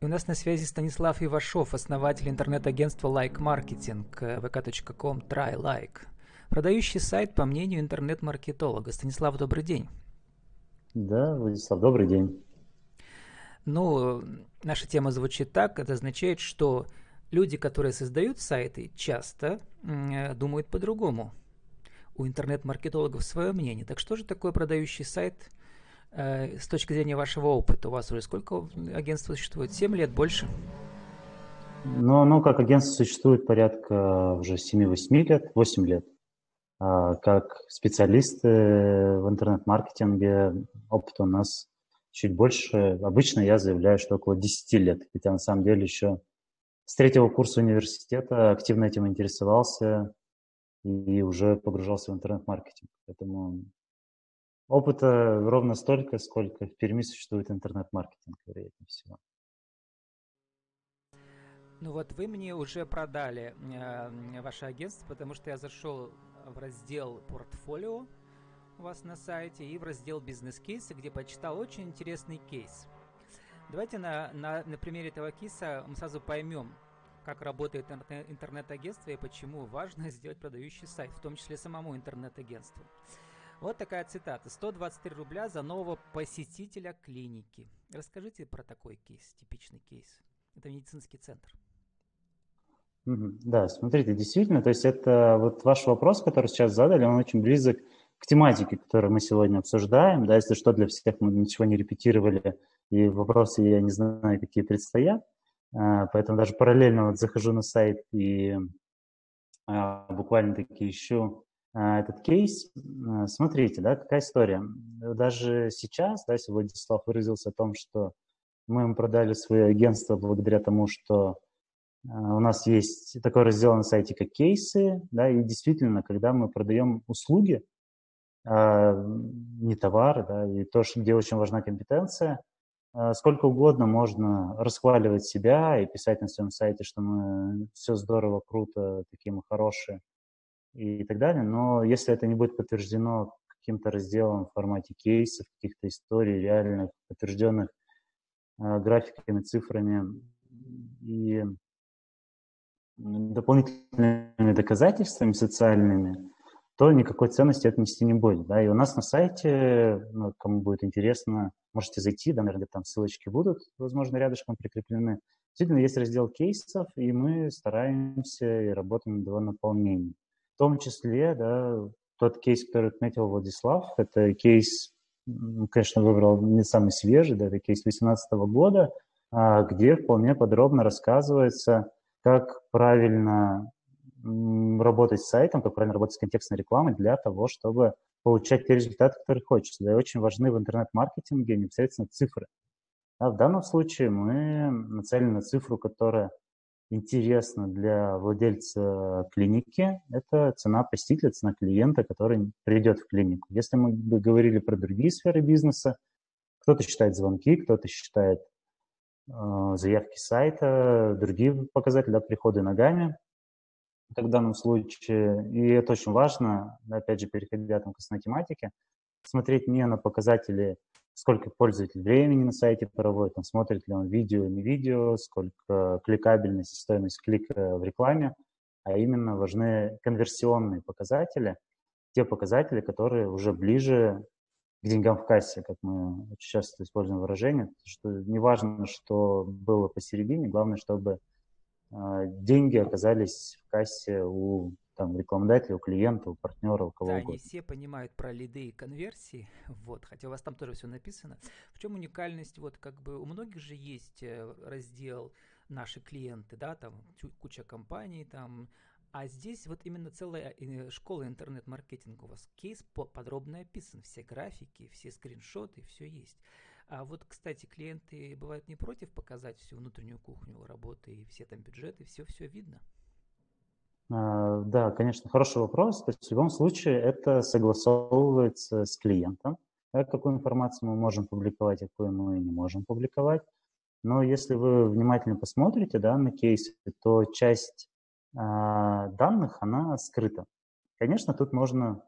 И у нас на связи Станислав Ивашов, основатель интернет-агентства Like Marketing, vk.com Try Like. Продающий сайт по мнению интернет-маркетолога. Станислав, добрый день. Да, Владислав, добрый день. Ну, наша тема звучит так. Это означает, что люди, которые создают сайты, часто э, думают по-другому. У интернет-маркетологов свое мнение. Так что же такое продающий сайт э, с точки зрения вашего опыта? У вас уже сколько агентств существует? Семь лет, больше? Ну, ну, как агентство существует порядка уже 7-8 лет, 8 лет. А как специалисты в интернет-маркетинге опыт у нас чуть больше. Обычно я заявляю, что около 10 лет, хотя на самом деле еще с третьего курса университета активно этим интересовался и уже погружался в интернет-маркетинг. Поэтому опыта ровно столько, сколько в Перми существует интернет-маркетинг, вероятнее всего. Ну вот вы мне уже продали э, ваше агентство, потому что я зашел в раздел портфолио у вас на сайте и в раздел бизнес-кейсы, где почитал очень интересный кейс – Давайте на, на, на примере этого кейса мы сразу поймем, как работает интернет-агентство и почему важно сделать продающий сайт, в том числе самому интернет-агентству. Вот такая цитата. 123 рубля за нового посетителя клиники. Расскажите про такой кейс, типичный кейс. Это медицинский центр. Да, смотрите, действительно, то есть это вот ваш вопрос, который сейчас задали, он очень близок к тематике, которую мы сегодня обсуждаем. Да, если что, для всех мы ничего не репетировали, и вопросы я не знаю, какие предстоят. А, поэтому даже параллельно вот захожу на сайт и а, буквально таки ищу этот кейс. Смотрите, да, какая история. Даже сейчас, да, если Владислав выразился о том, что мы им продали свое агентство благодаря тому, что у нас есть такой раздел на сайте, как кейсы, да, и действительно, когда мы продаем услуги, не товары, да, и то, где очень важна компетенция, сколько угодно можно расхваливать себя и писать на своем сайте, что мы все здорово, круто, такие мы хорошие и так далее, но если это не будет подтверждено каким-то разделом в формате кейсов, каких-то историй реальных, подтвержденных э, графиками, цифрами и дополнительными доказательствами социальными, то никакой ценности это не будет. Да? И у нас на сайте, ну, кому будет интересно, можете зайти, да, наверное, там ссылочки будут, возможно, рядышком прикреплены. Действительно, есть раздел кейсов, и мы стараемся и работаем над его наполнением. В том числе, да, тот кейс, который отметил Владислав, это кейс, конечно, выбрал не самый свежий, да, это кейс 2018 года, а, где вполне подробно рассказывается, как правильно работать с сайтом, как правильно работать с контекстной рекламой для того, чтобы получать те результаты, которые хочется. Да, и очень важны в интернет-маркетинге непосредственно цифры. А в данном случае мы нацелены на цифру, которая интересна для владельца клиники. Это цена посетителя, цена клиента, который придет в клинику. Если мы бы говорили про другие сферы бизнеса, кто-то считает звонки, кто-то считает э, заявки сайта, другие показатели, да, приходы ногами, как в данном случае, и это очень важно, опять же, переходя там, к основной тематике, смотреть не на показатели, сколько пользователь времени на сайте проводит, там, смотрит ли он видео, не видео, сколько кликабельность, стоимость клика в рекламе, а именно важны конверсионные показатели, те показатели, которые уже ближе к деньгам в кассе, как мы очень часто используем выражение, что не важно, что было посередине, главное, чтобы а, деньги оказались в кассе у там, рекламодателя, у клиента, у партнера, у кого да, угодно. они все понимают про лиды и конверсии, вот, хотя у вас там тоже все написано. В чем уникальность, вот, как бы, у многих же есть э, раздел наши клиенты, да, там куча компаний, там, а здесь вот именно целая э, школа интернет-маркетинга у вас. Кейс подробно описан, все графики, все скриншоты, все есть. А вот, кстати, клиенты бывают не против показать всю внутреннюю кухню работы и все там бюджеты, все-все видно. А, да, конечно, хороший вопрос. То есть в любом случае это согласовывается с клиентом, да, какую информацию мы можем публиковать, а какую мы не можем публиковать. Но если вы внимательно посмотрите да, на кейсы, то часть э, данных, она скрыта. Конечно, тут можно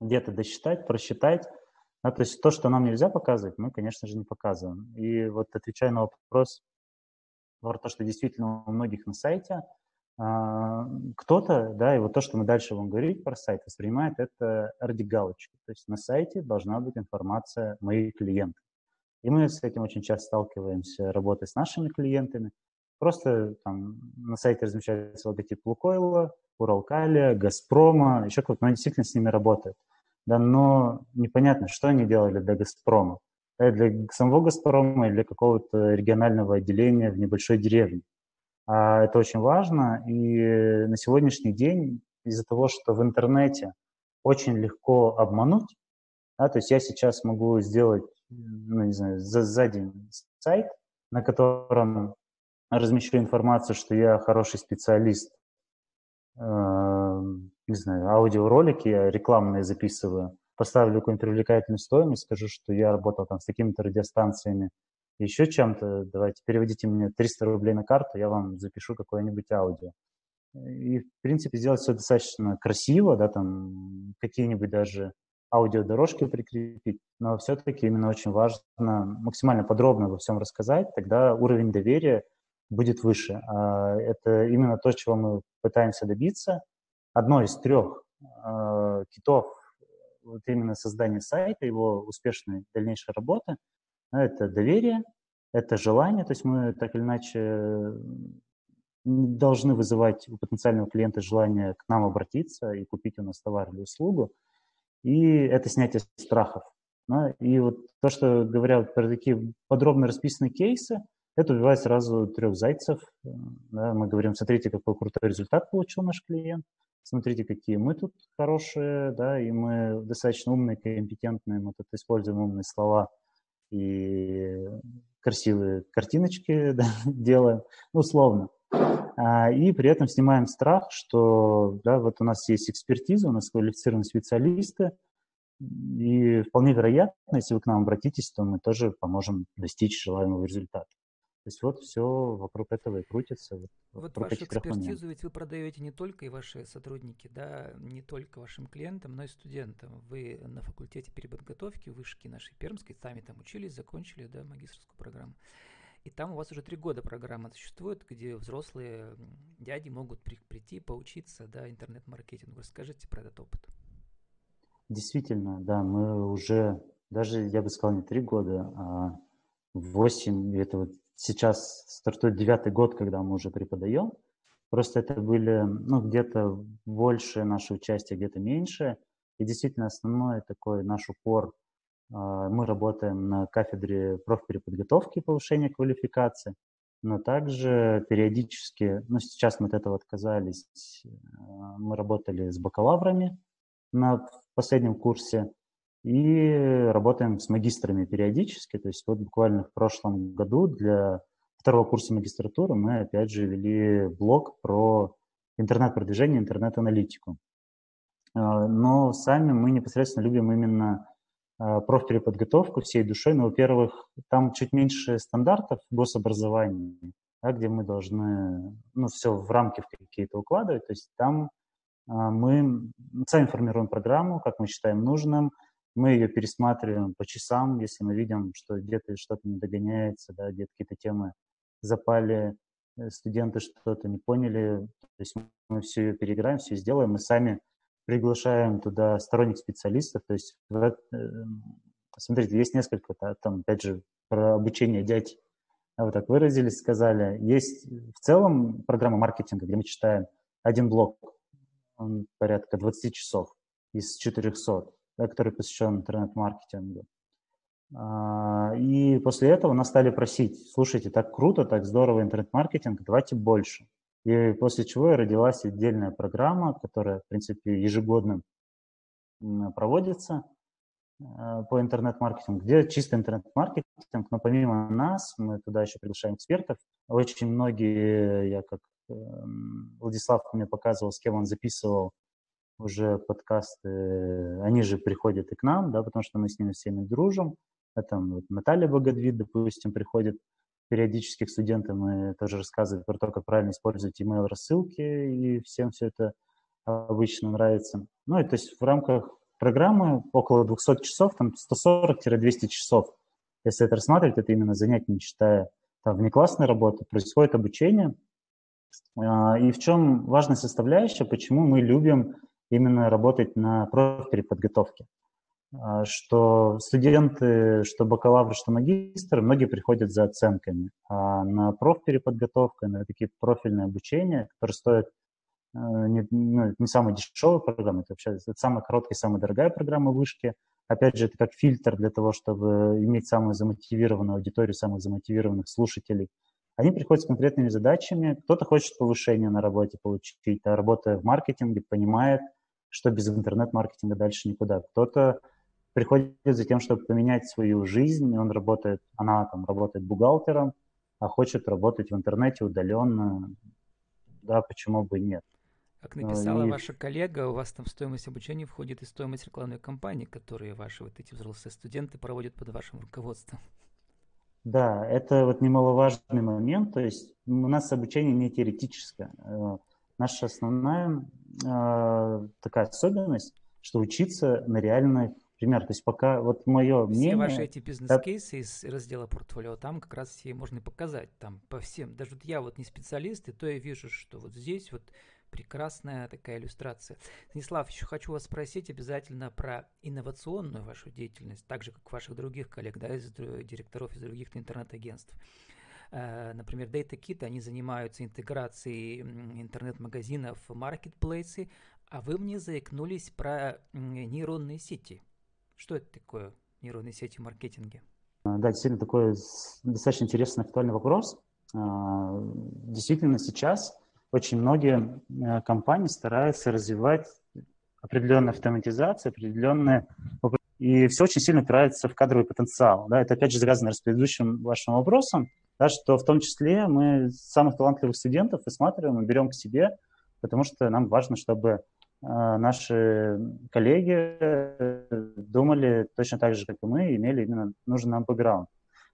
где-то досчитать, просчитать, да, то есть то, что нам нельзя показывать, мы, конечно же, не показываем. И вот отвечая на вопрос, про то, что действительно у многих на сайте а, кто-то, да, и вот то, что мы дальше вам говорить про сайт, воспринимает это ради галочки. То есть на сайте должна быть информация моих клиентов. И мы с этим очень часто сталкиваемся, работая с нашими клиентами. Просто там на сайте размещается логотип Лукойла, Уралкалия, Газпрома, еще кто-то, но действительно с ними работает. Да, но непонятно, что они делали для Газпрома. Для самого Газпрома или для какого-то регионального отделения в небольшой деревне. А это очень важно. И на сегодняшний день из-за того, что в интернете очень легко обмануть, да, то есть я сейчас могу сделать, ну, не знаю, за, за день сайт, на котором размещу информацию, что я хороший специалист, э, не знаю, аудиоролики я рекламные записываю, поставлю какую-нибудь привлекательную стоимость, скажу, что я работал там с такими-то радиостанциями, еще чем-то, давайте переводите мне 300 рублей на карту, я вам запишу какое-нибудь аудио. И, в принципе, сделать все достаточно красиво, да, там какие-нибудь даже аудиодорожки прикрепить, но все-таки именно очень важно максимально подробно во всем рассказать, тогда уровень доверия будет выше. А это именно то, чего мы пытаемся добиться. Одно из трех э, китов вот именно создания сайта, его успешной дальнейшей работы – это доверие, это желание, то есть мы так или иначе должны вызывать у потенциального клиента желание к нам обратиться и купить у нас товар или услугу, и это снятие страхов. И вот то, что говорят про такие подробно расписанные кейсы, это убивает сразу трех зайцев. Мы говорим, смотрите, какой крутой результат получил наш клиент, смотрите, какие мы тут хорошие, да, и мы достаточно умные, компетентные, мы тут используем умные слова – и красивые картиночки да, делаем, ну, условно. А, и при этом снимаем страх, что да, вот у нас есть экспертиза, у нас квалифицированные специалисты, и вполне вероятно, если вы к нам обратитесь, то мы тоже поможем достичь желаемого результата. То есть вот все вокруг этого и крутится. Вот, вот вашу экспертизу ведь вы продаете не только и ваши сотрудники, да, не только вашим клиентам, но и студентам. Вы на факультете переподготовки вышки нашей пермской, сами там учились, закончили, да, магистрскую программу. И там у вас уже три года программа существует, где взрослые дяди могут при, прийти, поучиться, да, интернет-маркетингу. Расскажите про этот опыт. Действительно, да, мы уже, даже, я бы сказал, не три года, а восемь, это вот сейчас стартует девятый год, когда мы уже преподаем. Просто это были, ну, где-то больше наше участие, где-то меньше. И действительно основной такой наш упор, а, мы работаем на кафедре профпереподготовки повышения квалификации, но также периодически, ну, сейчас мы от этого отказались, а, мы работали с бакалаврами на последнем курсе, и работаем с магистрами периодически. То есть вот буквально в прошлом году для второго курса магистратуры мы опять же вели блог про интернет-продвижение, интернет-аналитику. А, но сами мы непосредственно любим именно а, профпереподготовку всей душой. Ну, во-первых, там чуть меньше стандартов гособразования, да, где мы должны ну, все в рамки какие-то укладывать. То есть там а, мы сами формируем программу, как мы считаем нужным, мы ее пересматриваем по часам, если мы видим, что где-то что-то не догоняется, да, где-то какие-то темы запали, э, студенты что-то не поняли. То есть мы все ее переиграем, все сделаем, мы сами приглашаем туда сторонних специалистов. То есть, э, смотрите, есть несколько, да, там, опять же, про обучение дядь, вот так выразились, сказали. Есть в целом программа маркетинга, где мы читаем один блок, он порядка 20 часов из 400 который посвящен интернет-маркетингу. А, и после этого нас стали просить, слушайте, так круто, так здорово интернет-маркетинг, давайте больше. И после чего родилась отдельная программа, которая, в принципе, ежегодно проводится а, по интернет-маркетингу, где чисто интернет-маркетинг, но помимо нас, мы туда еще приглашаем экспертов. Очень многие, я как эм, Владислав мне показывал, с кем он записывал уже подкасты, они же приходят и к нам, да, потому что мы с ними всеми дружим. Это вот Наталья Богодвид, допустим, приходит периодически к студентам и тоже рассказывает про то, как правильно использовать email рассылки, и всем все это обычно нравится. Ну и то есть в рамках программы около 200 часов, там 140-200 часов. Если это рассматривать, это именно занятие, не считая там, внеклассной работы, происходит обучение. А, и в чем важная составляющая, почему мы любим именно работать на профпереподготовке. А, что студенты, что бакалавры, что магистры, многие приходят за оценками. А на профпереподготовку, на такие профильные обучения, которые стоят э, не, ну, не самая дешевая программа, это вообще это самая короткая, самая дорогая программа вышки. Опять же, это как фильтр для того, чтобы иметь самую замотивированную аудиторию, самых замотивированных слушателей. Они приходят с конкретными задачами. Кто-то хочет повышение на работе получить, а работая в маркетинге, понимает, что без интернет-маркетинга дальше никуда. Кто-то приходит за тем, чтобы поменять свою жизнь, он работает, она там работает бухгалтером, а хочет работать в интернете удаленно, да, почему бы нет. Как написала и... ваша коллега, у вас там стоимость обучения входит и стоимость рекламной кампании, которые ваши вот эти взрослые студенты проводят под вашим руководством. Да, это вот немаловажный момент. То есть у нас обучение не теоретическое. Э, наша основная э, такая особенность, что учиться на реальных пример. То есть пока вот мое все мнение... Все ваши эти бизнес-кейсы из раздела портфолио, там как раз все можно показать, там по всем. Даже вот я вот не специалист, и то я вижу, что вот здесь вот прекрасная такая иллюстрация. Станислав, еще хочу вас спросить обязательно про инновационную вашу деятельность, так же, как ваших других коллег, да, из директоров из других интернет-агентств. Э, например, DataKit, они занимаются интеграцией интернет-магазинов в маркетплейсы, а вы мне заикнулись про нейронные сети. Что это такое нейронные сети в маркетинге? А, да, действительно такой достаточно интересный, актуальный вопрос. А, действительно, сейчас очень многие э, компании стараются развивать определенную автоматизацию, определенные... И все очень сильно упирается в кадровый потенциал. Да? Это, опять же, связано с предыдущим вашим вопросом, да, что в том числе мы самых талантливых студентов высматриваем и берем к себе, потому что нам важно, чтобы а, наши коллеги думали точно так же, как и мы, имели именно нужный нам бэкграунд.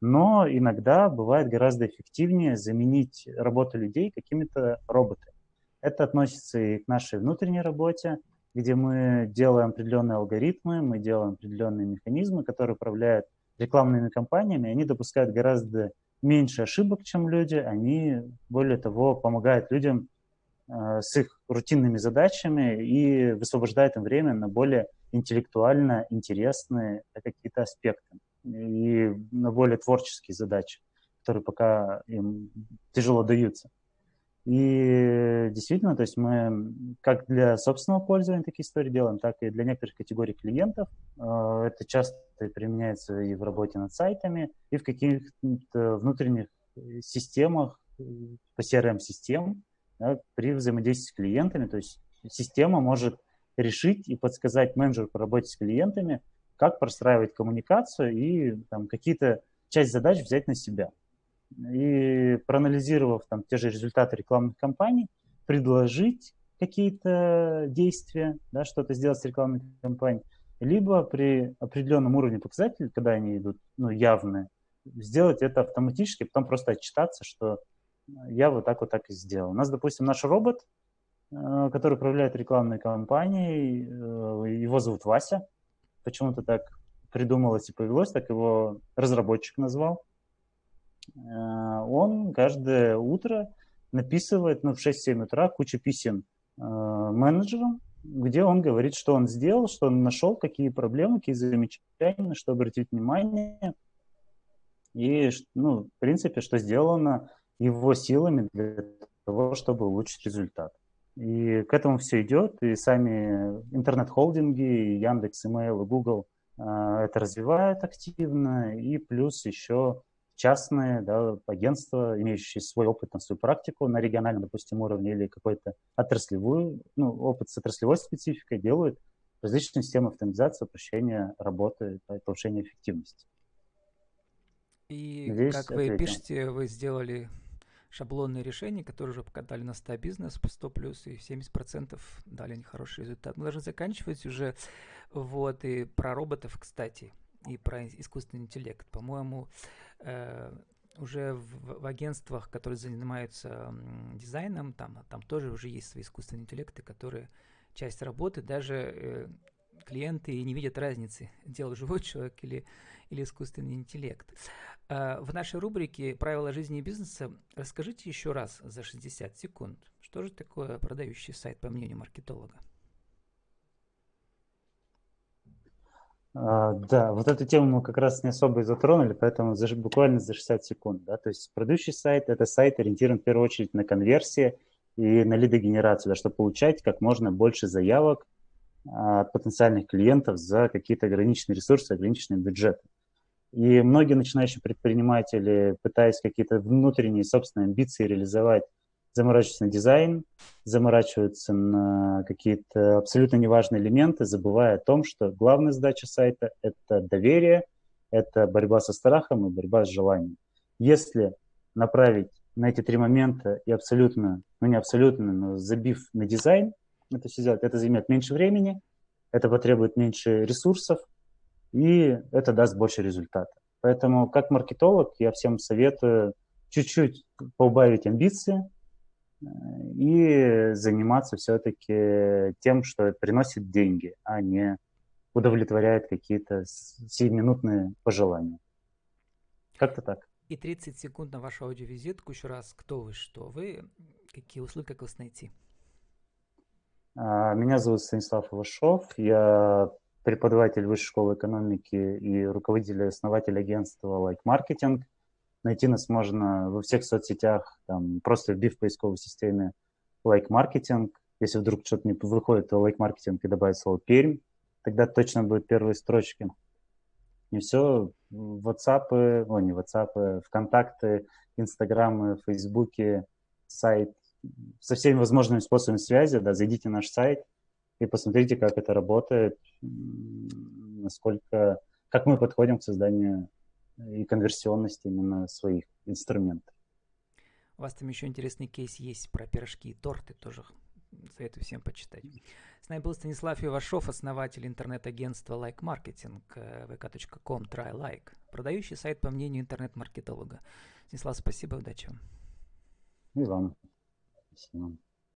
Но иногда бывает гораздо эффективнее заменить работу людей какими-то роботами. Это относится и к нашей внутренней работе, где мы делаем определенные алгоритмы, мы делаем определенные механизмы, которые управляют рекламными кампаниями, они допускают гораздо меньше ошибок, чем люди, они, более того, помогают людям Э, с их рутинными задачами и высвобождает им время на более интеллектуально интересные какие-то аспекты и на более творческие задачи, которые пока им тяжело даются. И действительно, то есть мы как для собственного пользования такие истории делаем, так и для некоторых категорий клиентов. Э, это часто применяется и в работе над сайтами, и в каких-то внутренних системах, по CRM-систем, да, при взаимодействии с клиентами. То есть система может решить и подсказать менеджеру по работе с клиентами, как простраивать коммуникацию и там, какие-то часть задач взять на себя. И проанализировав там, те же результаты рекламных кампаний, предложить какие-то действия, да, что-то сделать с рекламной кампанией, либо при определенном уровне показателей, когда они идут ну, явные, сделать это автоматически, потом просто отчитаться, что я вот так вот так и сделал. У нас, допустим, наш робот, э, который управляет рекламной кампанией, э, его зовут Вася. Почему-то так придумалось и повелось, так его разработчик назвал. Э, он каждое утро написывает ну, в 6-7 утра кучу писем менеджерам, где он говорит, что он сделал, что он нашел, какие проблемы, какие замечания, что обратить внимание. И, ну, в принципе, что сделано его силами для того, чтобы улучшить результат. И к этому все идет, и сами интернет-холдинги, и Яндекс, Email, и Google э, это развивают активно, и плюс еще частные да, агентства, имеющие свой опыт, на свою практику на региональном, допустим, уровне или какой-то отраслевую, ну, опыт с отраслевой спецификой делают различные системы автоматизации, упрощения работы, повышения эффективности. И Здесь как вы ответим. пишете, вы сделали шаблонные решения, которые уже покатали на 100 бизнес по 100 плюс, и 70% дали нехороший результат. Мы должны заканчивать уже. Вот, и про роботов, кстати, и про искусственный интеллект. По-моему, э, уже в, в агентствах, которые занимаются дизайном, там, там тоже уже есть свои искусственные интеллекты, которые часть работы даже э, клиенты не видят разницы, делал живой человек или, или искусственный интеллект. А, в нашей рубрике «Правила жизни и бизнеса» расскажите еще раз за 60 секунд, что же такое продающий сайт, по мнению маркетолога? А, да, вот эту тему мы как раз не особо и затронули, поэтому за, буквально за 60 секунд. Да? То есть продающий сайт – это сайт, ориентирован в первую очередь на конверсии и на лидогенерацию, да, чтобы получать как можно больше заявок а, от потенциальных клиентов за какие-то ограниченные ресурсы, ограниченные бюджеты. И многие начинающие предприниматели, пытаясь какие-то внутренние собственные амбиции реализовать, заморачиваются на дизайн, заморачиваются на какие-то абсолютно неважные элементы, забывая о том, что главная задача сайта – это доверие, это борьба со страхом и борьба с желанием. Если направить на эти три момента и абсолютно, ну не абсолютно, но забив на дизайн, это все сделать, это займет меньше времени, это потребует меньше ресурсов, и это даст больше результата. Поэтому как маркетолог я всем советую чуть-чуть поубавить амбиции, и заниматься все-таки тем, что приносит деньги, а не удовлетворяет какие-то сиюминутные пожелания. Как-то так. И 30 секунд на вашу аудиовизитку. Еще раз, кто вы, что вы, какие услуги, как вас найти? А, меня зовут Станислав Ивашов. Я преподаватель Высшей школы экономики и руководитель и основатель агентства Like Marketing – Найти нас можно во всех соцсетях, там, просто вбив в поисковой системе Marketing. Если вдруг что-то не выходит, то Marketing и добавить слово Пермь, тогда точно будет первые строчки. И все, WhatsApp, о, не WhatsApp, ВКонтакты, Инстаграмы, Фейсбуки, сайт, со всеми возможными способами связи, да, зайдите на наш сайт и посмотрите, как это работает, насколько, как мы подходим к созданию и конверсионность именно своих инструментов. У вас там еще интересный кейс есть про пирожки и торты тоже. Советую всем почитать. С нами был Станислав Ивашов, основатель интернет-агентства Like Marketing, vk.com try продающий сайт по мнению интернет-маркетолога. Станислав, спасибо, удачи вам. И вам. Спасибо.